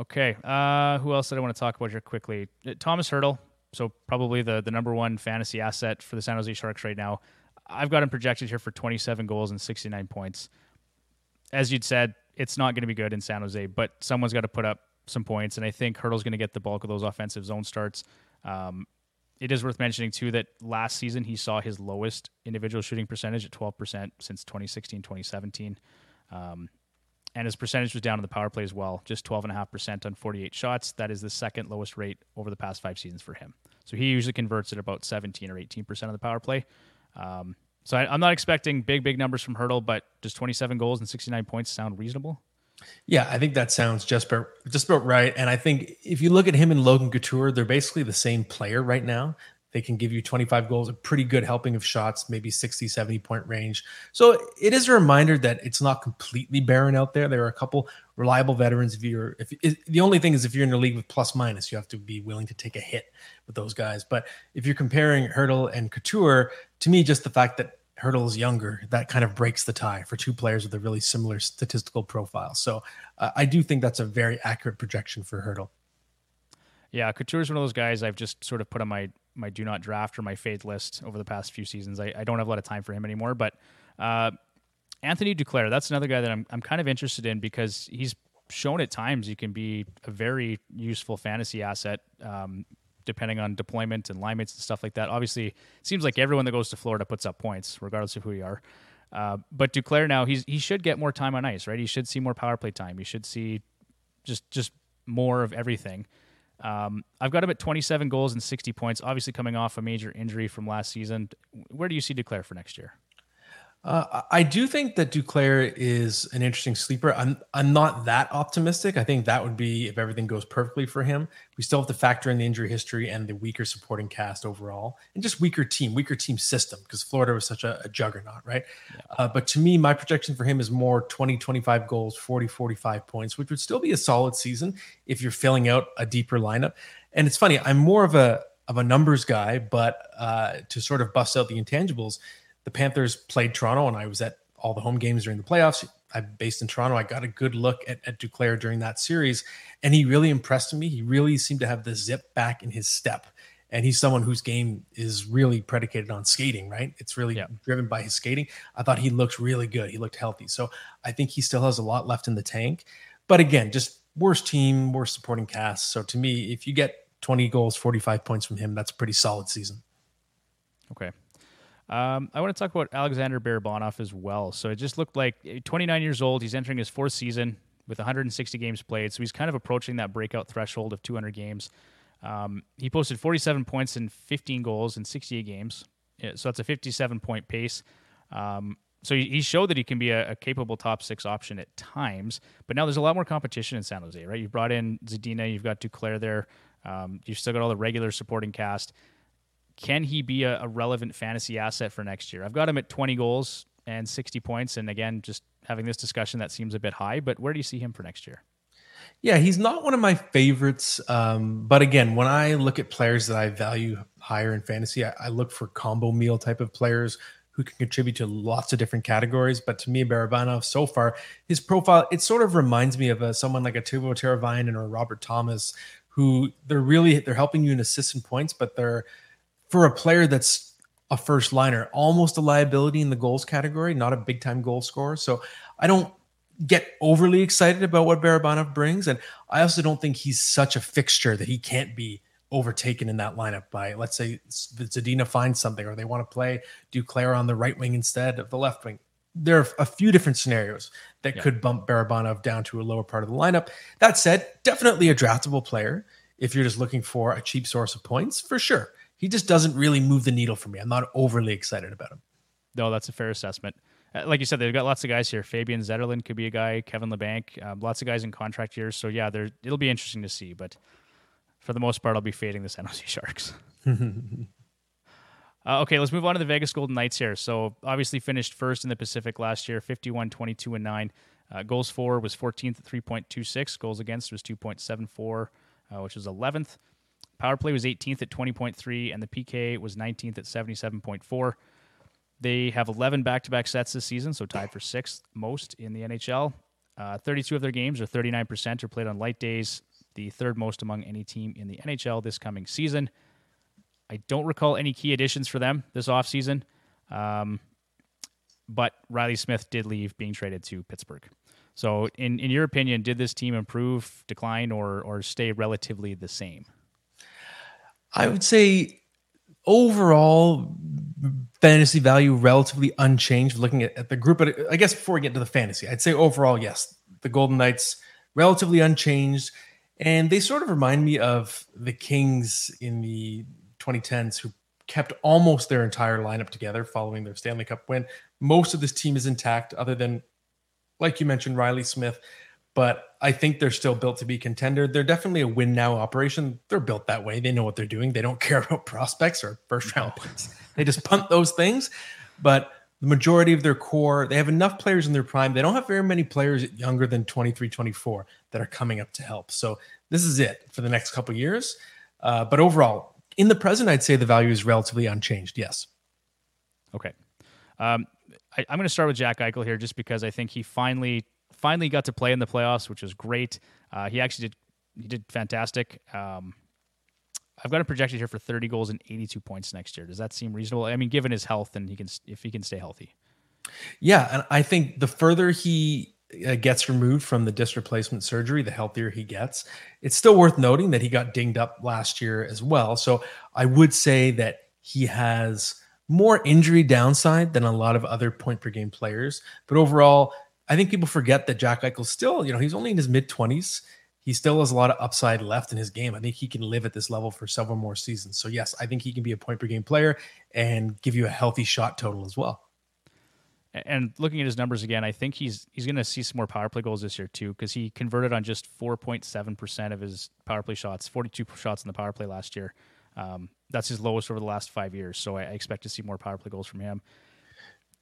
Okay. Uh, who else did I want to talk about here quickly? Uh, Tomas Hertl. so probably the the number one fantasy asset for the San Jose Sharks right now. I've got him projected here for 27 goals and 69 points. As you'd said, it's not going to be good in San Jose, but someone's got to put up some points, and I think Hertl's going to get the bulk of those offensive zone starts. Um, it is worth mentioning too that last season he saw his lowest individual shooting percentage at 12% since 2016 2017 um, and his percentage was down in the power play as well just 12.5% on 48 shots. That is the second lowest rate over the past five seasons for him. So he usually converts at about 17 or 18% of the power play. Um, so I, am not expecting big big numbers from Hertl but does 27 goals and 69 points sound reasonable yeah, I think that sounds just about just about right. And I think if you look at him and Logan Couture, they're basically the same player right now. They can give you 25 goals, a pretty good helping of shots, maybe 60, 70 point range. So it is a reminder that it's not completely barren out there. There are a couple reliable veterans. If you're, if, if the only thing is if you're in a league with plus minus, you have to be willing to take a hit with those guys. But if you're comparing Hertl and Couture, to me, just the fact that Hertl is younger, that kind of breaks the tie for two players with a really similar statistical profile. So uh, I do think that's a very accurate projection for Hertl. Yeah, Couture is one of those guys I've just sort of put on my my do not draft or my fade list over the past few seasons. I, I don't have a lot of time for him anymore, but uh, Anthony Duclair, that's another guy that I'm I'm kind of interested in because he's shown at times he can be a very useful fantasy asset. Um, depending on deployment and line mates and stuff like that. Obviously, it seems like everyone that goes to Florida puts up points, regardless of who you are. Uh, but Duclair now he's he should get more time on ice, right? He should see more power play time. He should see just just more of everything. Um, I've got him at 27 goals and 60 points. Obviously, coming off a major injury from last season. Where do you see Duclair for next year? Uh, I do think that Duclair is an interesting sleeper. I'm I'm not that optimistic. I think that would be if everything goes perfectly for him. We still have to factor in the injury history and the weaker supporting cast overall, and just weaker team, weaker team system because Florida was such a, a juggernaut, right? Yeah. Uh, but to me, my projection for him is more 20, 25 goals, 40, 45 points, which would still be a solid season if you're filling out a deeper lineup. And it's funny, I'm more of a of a numbers guy, but uh, to sort of bust out the intangibles the Panthers played Toronto, and I was at all the home games during the playoffs. I'm based in Toronto. I got a good look at, at Duclair during that series, and he really impressed me. He really seemed to have the zip back in his step. And he's someone whose game is really predicated on skating, right? It's really yeah. driven by his skating. I thought he looked really good. He looked healthy. So I think he still has a lot left in the tank. But again, just worst team, worst supporting cast. So to me, if you get 20 goals, 45 points from him, that's a pretty solid season. Okay. Um, I want to talk about Alexander Barabanov as well. So it just looked like eh, 29 years old. He's entering his fourth season with 160 games played. So he's kind of approaching that breakout threshold of 200 games. Um, he posted 47 points and 15 goals in 68 games. So that's a 57 point pace. Um, so he showed that he can be a, a, capable top six option at times. But now there's a lot more competition in San Jose, right? You've brought in Zadina, you've got Duclair there. Um, you've still got all the regular supporting cast can he be a, a, relevant fantasy asset for next year? I've got him at 20 goals and 60 points. And again, just having this discussion, that seems a bit high, but where do you see him for next year? Yeah, he's not one of my favorites. Um, but again, when I look at players that I value higher in fantasy, I, I, look for combo meal type of players who can contribute to lots of different categories. But to me, Barabanov, so far, his profile, it sort of reminds me of a, someone like a Teuvo Teravainen or Robert Thomas, who they're really, they're helping you in assists and points, but they're, for a player that's a first liner, almost a liability in the goals category, not a big time goal scorer. So I don't get overly excited about what Barabanov brings. And I also don't think he's such a fixture that he can't be overtaken in that lineup by, let's say, Zadina finds something or they want to play Duclair on the right wing instead of the left wing. There are a few different scenarios that yeah. could bump Barabanov down to a lower part of the lineup. That said, definitely a draftable player if you're just looking for a cheap source of points, for sure he just doesn't really move the needle for me. I'm not overly excited about him. No, that's a fair assessment. Uh, like you said, they've got lots of guys here. Fabian Zetterlund could be a guy. Kevin Labanc, um, lots of guys in contract years. So yeah, it'll be interesting to see. But for the most part, I'll be fading the San Jose Sharks. Uh, okay, let's move on to the Vegas Golden Knights here. So, obviously, finished first in the Pacific last year 51, 22, and 9. Uh, goals for was 14th at 3.26. Goals against was 2.74, uh, which was 11th. Power play was 18th at 20.3, and the PK was 19th at 77.4. They have 11 back to back sets this season, so tied for sixth most in the NHL. Uh, 32 of their games, or 39%, are played on light days, the third most among any team in the NHL this coming season. I don't recall any key additions for them this offseason. Um, but Reilly Smith did leave, being traded to Pittsburgh. So, in, in your opinion, did this team improve, decline, or or stay relatively the same? I would say overall fantasy value relatively unchanged. Looking at, at the group, but I guess before we get to the fantasy, I'd say overall, yes, the Golden Knights relatively unchanged, and they sort of remind me of the Kings in the 2010s, who kept almost their entire lineup together following their Stanley Cup win. Most of this team is intact, other than, like you mentioned, Reilly Smith. But I think they're still built to be contender. They're definitely a win now operation. They're built that way. They know what they're doing. They don't care about prospects or first round picks. They just punt those things. But the majority of their core, they have enough players in their prime. They don't have very many players younger than 23, 24 that are coming up to help. So this is it for the next couple years. Uh, but overall, in the present, I'd say the value is relatively unchanged. Yes. Okay. Um, I, am going to start with Jack Eichel here, just because I think he finally finally got to play in the playoffs, which was great. Uh, he actually did he did fantastic. Um, I've got him projected here for 30 goals and 82 points next year. Does that seem reasonable? I mean, given his health and he can if he can stay healthy. Yeah, and I think the further he uh, gets removed from the disc replacement surgery, the healthier he gets. It's still worth noting that he got dinged up last year as well. So I would say that he has more injury downside than a lot of other point per game players. But overall, I think people forget that Jack Eichel still, you know, he's only in his mid 20s. He still has a lot of upside left in his game. I think he can live at this level for several more seasons. So, yes, I think he can be a point per game player and give you a healthy shot total as well and looking at his numbers again, I think he's he's going to see some more power play goals this year too because he converted on just 4.7 percent of his power play shots, 42 shots in the power play last year. Um, that's his lowest over the last five years. So I, I, expect to see more power play goals from him.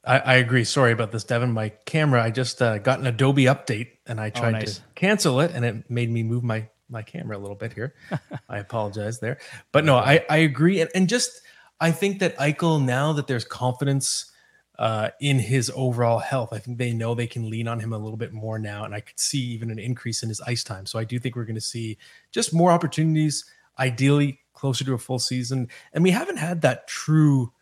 I, I agree. Sorry about this, Devon. My camera, I just uh, got an Adobe update and I oh, tried oh, nice. to cancel it, and it made me move my my camera a little bit here. I apologize there, but no, I I agree, and, and just I think that Eichel now that there's confidence uh, in his overall health. I think they know they can lean on him a little bit more now, and I could see even an increase in his ice time. So I do think we're going to see just more opportunities, ideally closer to a full season. And we haven't had that true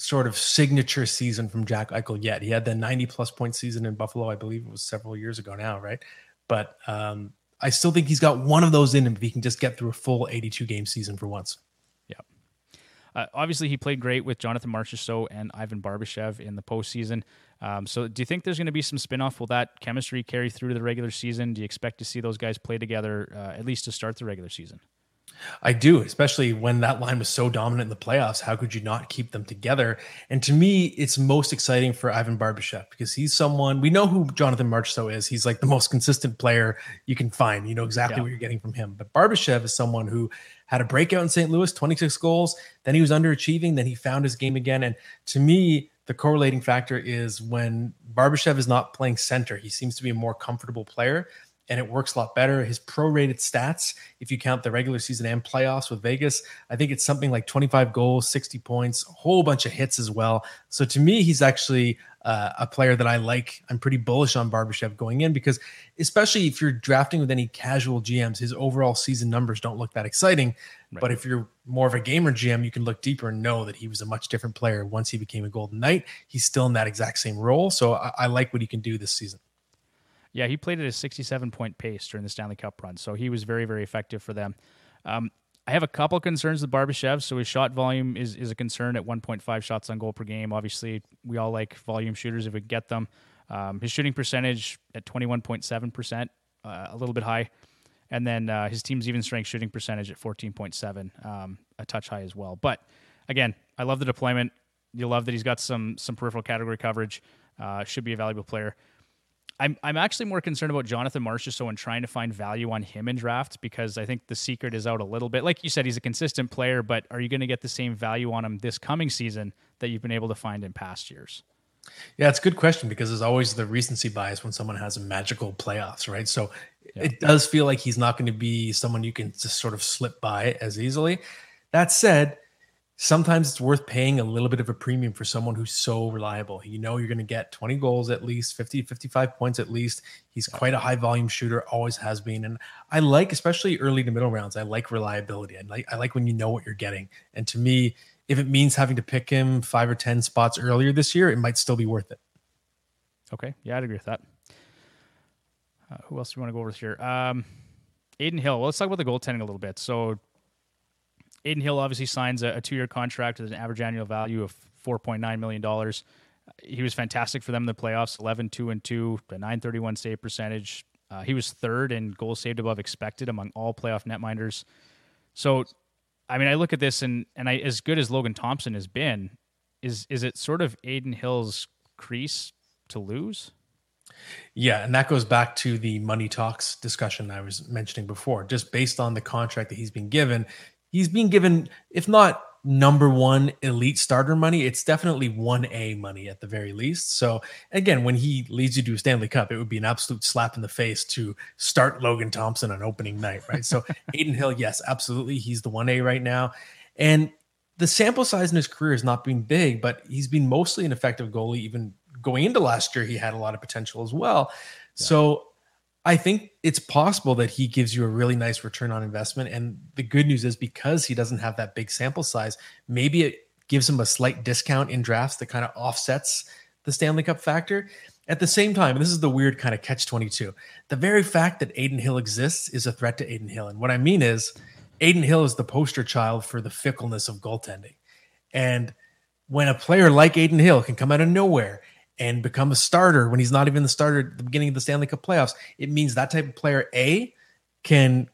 sort of signature season from Jack Eichel yet. He had the 90 plus point season in Buffalo, I believe it was several years ago now, right? But um, I still think he's got one of those in him if he can just get through a full 82 game season for once. Uh, obviously, he played great with Jonathan Marchessault and Ivan Barbashev in the postseason. Um, so, do you think there's going to be some spinoff? Will that chemistry carry through to the regular season? Do you expect to see those guys play together uh, at least to start the regular season? I do, especially when that line was so dominant in the playoffs. How could you not keep them together? And to me, it's most exciting for Ivan Barbashev because he's someone we know who Jonathan Marchessault is. He's like the most consistent player you can find. You know exactly yeah. what you're getting from him. But Barbashev is someone who had a breakout in St. Louis, 26 goals. Then he was underachieving. Then he found his game again. And to me, the correlating factor is when Barbashev is not playing center, he seems to be a more comfortable player and it works a lot better. His prorated stats, if you count the regular season and playoffs with Vegas, I think it's something like 25 goals, 60 points, a whole bunch of hits as well. So to me, he's actually uh, a player that I like. I'm pretty bullish on Barbashev going in because, especially if you're drafting with any casual GMs, his overall season numbers don't look that exciting. Right. But if you're more of a gamer GM, you can look deeper and know that he was a much different player once he became a Golden Knight. He's still in that exact same role. So I, I like what he can do this season. Yeah, he played at a 67 point pace during the Stanley Cup run, so he was very, very effective for them. Um, I have a couple concerns with Barbashev. So his shot volume is, is a concern at 1.5 shots on goal per game. Obviously, we all like volume shooters if we get them. Um, his shooting percentage at 21.7%, uh, a little bit high. And then uh, his team's even strength shooting percentage at 14.7, um, a touch high as well. But again, I love the deployment. You love that he's got some some peripheral category coverage. Uh, should be a valuable player. I'm I'm actually more concerned about Jonathan Marchessault and trying to find value on him in drafts because I think the secret is out a little bit. Like you said, he's a consistent player, but are you going to get the same value on him this coming season that you've been able to find in past years? Yeah, it's a good question because there's always the recency bias when someone has a magical playoffs, right? So yeah. it does feel like he's not going to be someone you can just sort of slip by as easily. That said, sometimes it's worth paying a little bit of a premium for someone who's so reliable. You know, you're going to get 20 goals at least, 50, 55 points at least. He's quite a high volume shooter, always has been. And I like, especially early to middle rounds, I like reliability. I like, I like when you know what you're getting. And to me, if it means having to pick him five or 10 spots earlier this year, it might still be worth it. Okay. Yeah, I'd agree with that. Uh, who else do you want to go over here? Um, Adin Hill. Well, let's talk about the goaltending a little bit. So Adin Hill obviously signs a, a two year contract with an average annual value of $4.9 million. He was fantastic for them in the playoffs 11 2 and 2, the 931 save percentage. Uh, he was third in goals saved above expected among all playoff netminders. So, I mean, I look at this and, and I, as good as Logan Thompson has been, is is it sort of Adin Hill's crease to lose? Yeah, and that goes back to the money talks discussion I was mentioning before. Just based on the contract that he's been given, he's being given, if not number one elite starter money, it's definitely 1A money at the very least. So, again, when he leads you to a Stanley Cup, it would be an absolute slap in the face to start Logan Thompson on opening night, right? So, Adin Hill, yes, absolutely. He's the 1A right now. And the sample size in his career has not been big, but he's been mostly an effective goalie. Even going into last year, he had a lot of potential as well. Yeah. So, I think it's possible that he gives you a really nice return on investment. And the good news is because he doesn't have that big sample size, maybe it gives him a slight discount in drafts that kind of offsets the Stanley Cup factor. At the same time, this is the weird kind of catch 22. The very fact that Adin Hill exists is a threat to Adin Hill. And what I mean is, Adin Hill is the poster child for the fickleness of goaltending. And when a player like Adin Hill can come out of nowhere and become a starter when he's not even the starter at the beginning of the Stanley Cup playoffs, it means that type of player A can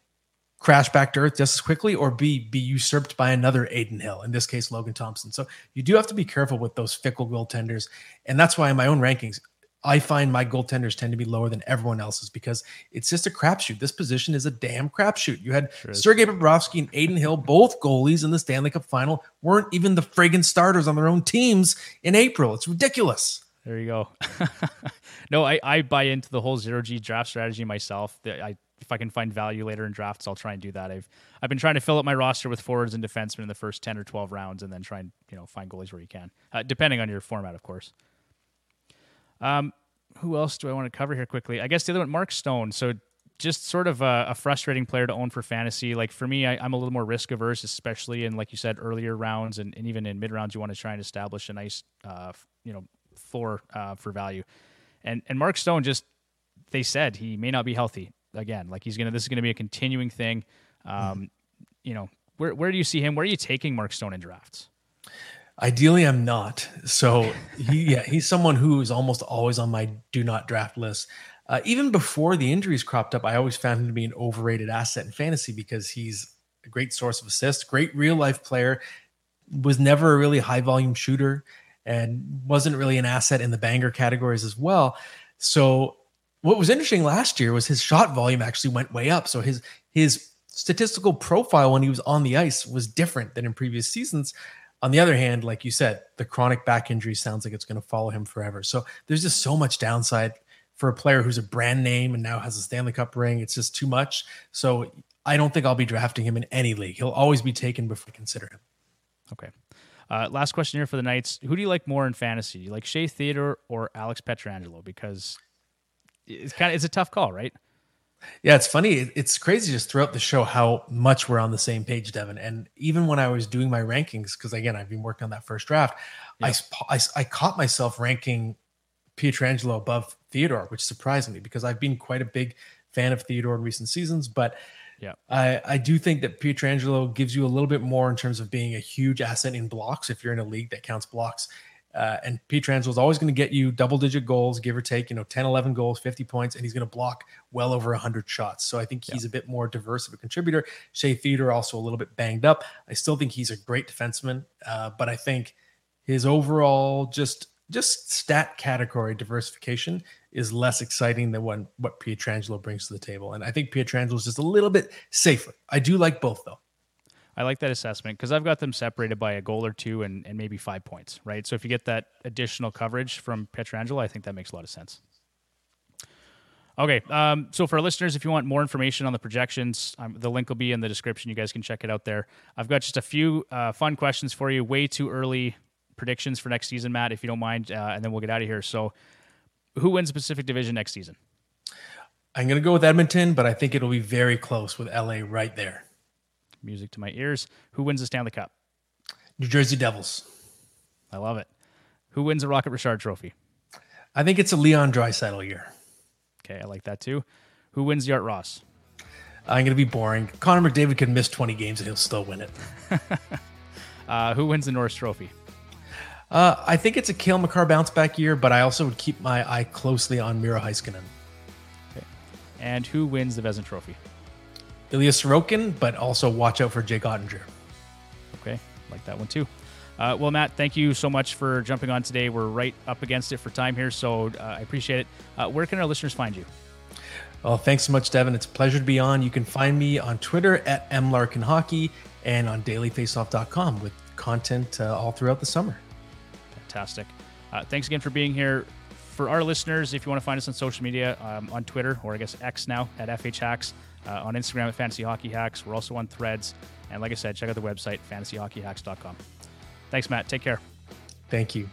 crash back to earth just as quickly, or B be usurped by another Adin Hill, in this case Logan Thompson. So you do have to be careful with those fickle goaltenders, and that's why in my own rankings. I find my goaltenders tend to be lower than everyone else's because it's just a crapshoot. This position is a damn crapshoot. You had sure Sergei Bobrovsky and Adin Hill, both goalies in the Stanley Cup final, weren't even the friggin' starters on their own teams in April. It's ridiculous. There you go. no, I, I buy into the whole zero G draft strategy myself. I if I can find value later in drafts, I'll try and do that. I've I've been trying to fill up my roster with forwards and defensemen in the first ten or twelve rounds, and then try and you know find goalies where you can, uh, depending on your format, of course. Um, who else do I want to cover here quickly? I guess the other one, Mark Stone. So just sort of a, a frustrating player to own for fantasy. Like for me, I, am a little more risk averse, especially in like you said earlier rounds and, and even in mid rounds. You want to try and establish a nice, uh, you know, floor uh, for value. And and Mark Stone just they said he may not be healthy again. Like he's gonna this is gonna be a continuing thing. Um, mm-hmm. You know, where where do you see him? Where are you taking Mark Stone in drafts? Ideally, I'm not. So he yeah he's someone who is almost always on my do not draft list. Uh, even before the injuries cropped up, I always found him to be an overrated asset in fantasy because he's a great source of assists, great real life player, was never a really high volume shooter, and wasn't really an asset in the banger categories as well. So what was interesting last year was his shot volume actually went way up. So his his statistical profile when he was on the ice was different than in previous seasons. On the other hand, like you said, the chronic back injury sounds like it's going to follow him forever. So there's just so much downside for a player who's a brand name and now has a Stanley Cup ring. It's just too much. So I don't think I'll be drafting him in any league. He'll always be taken before I consider him. Okay. Uh, last question here for the Knights: Who do you like more in fantasy? Do You like Shea Theodore or Alex Pietrangelo? Because it's kind of it's a tough call, right? Yeah, it's funny. It's crazy just throughout the show how much we're on the same page, Devon. And even when I was doing my rankings, because again, I've been working on that first draft, I, I, I caught myself ranking Pietrangelo above Theodore, which surprised me because I've been quite a big fan of Theodore in recent seasons. But yeah, I, I do think that Pietrangelo gives you a little bit more in terms of being a huge asset in blocks if you're in a league that counts blocks. Uh, and Pietrangelo is always going to get you double digit goals, give or take, you know, 10, 11 goals, 50 points, and he's going to block well over 100 shots. So I think he's yeah. a bit more diverse of a contributor. Shea Theodore also a little bit banged up. I still think he's a great defenseman, uh, but I think his overall just just stat category diversification is less exciting than what, what Pietrangelo brings to the table. And I think Pietrangelo is just a little bit safer. I do like both, though. I like that assessment because I've got them separated by a goal or two and, and maybe five points, right? So if you get that additional coverage from Pietrangelo, I think that makes a lot of sense. Okay. Um, so for our listeners, if you want more information on the projections, um, the link will be in the description. You guys can check it out there. I've got just a few uh, fun questions for you. Way too early predictions for next season, Matt, if you don't mind, uh, and then we'll get out of here. So, who wins the Pacific Division next season? I'm going to go with Edmonton, but I think it'll be very close with LA right there. Music to my ears. Who wins the Stanley Cup? New Jersey Devils. I love it. Who wins the Rocket Richard Trophy? I think it's a Leon Draisaitl year. Okay, I like that too. Who wins the Art Ross? I'm going to be boring. Connor McDavid could miss 20 games and he'll still win it. uh, who wins the Norris Trophy? Uh, I think it's a Cale Makar bounce back year, but I also would keep my eye closely on Miro Heiskanen. Okay. And who wins the Vezina Trophy? Ilya Sorokin, but also watch out for Jake Oettinger. Okay, like that one too. Uh, well, Matt, thank you so much for jumping on today. We're right up against it for time here, so uh, I appreciate it. Uh, where can our listeners find you? Well, thanks so much, Devon. It's a pleasure to be on. You can find me on Twitter at mlarkinhockey and on dailyfaceoff.com with content uh, all throughout the summer. Fantastic. Uh, thanks again for being here. For our listeners, if you want to find us on social media, um, on Twitter, or I guess X now at FH Hacks, uh, on Instagram at Fantasy Hockey Hacks. We're also on threads. And like I said, check out the website, fantasyhockeyhacks.com. Thanks, Matt. Take care. Thank you.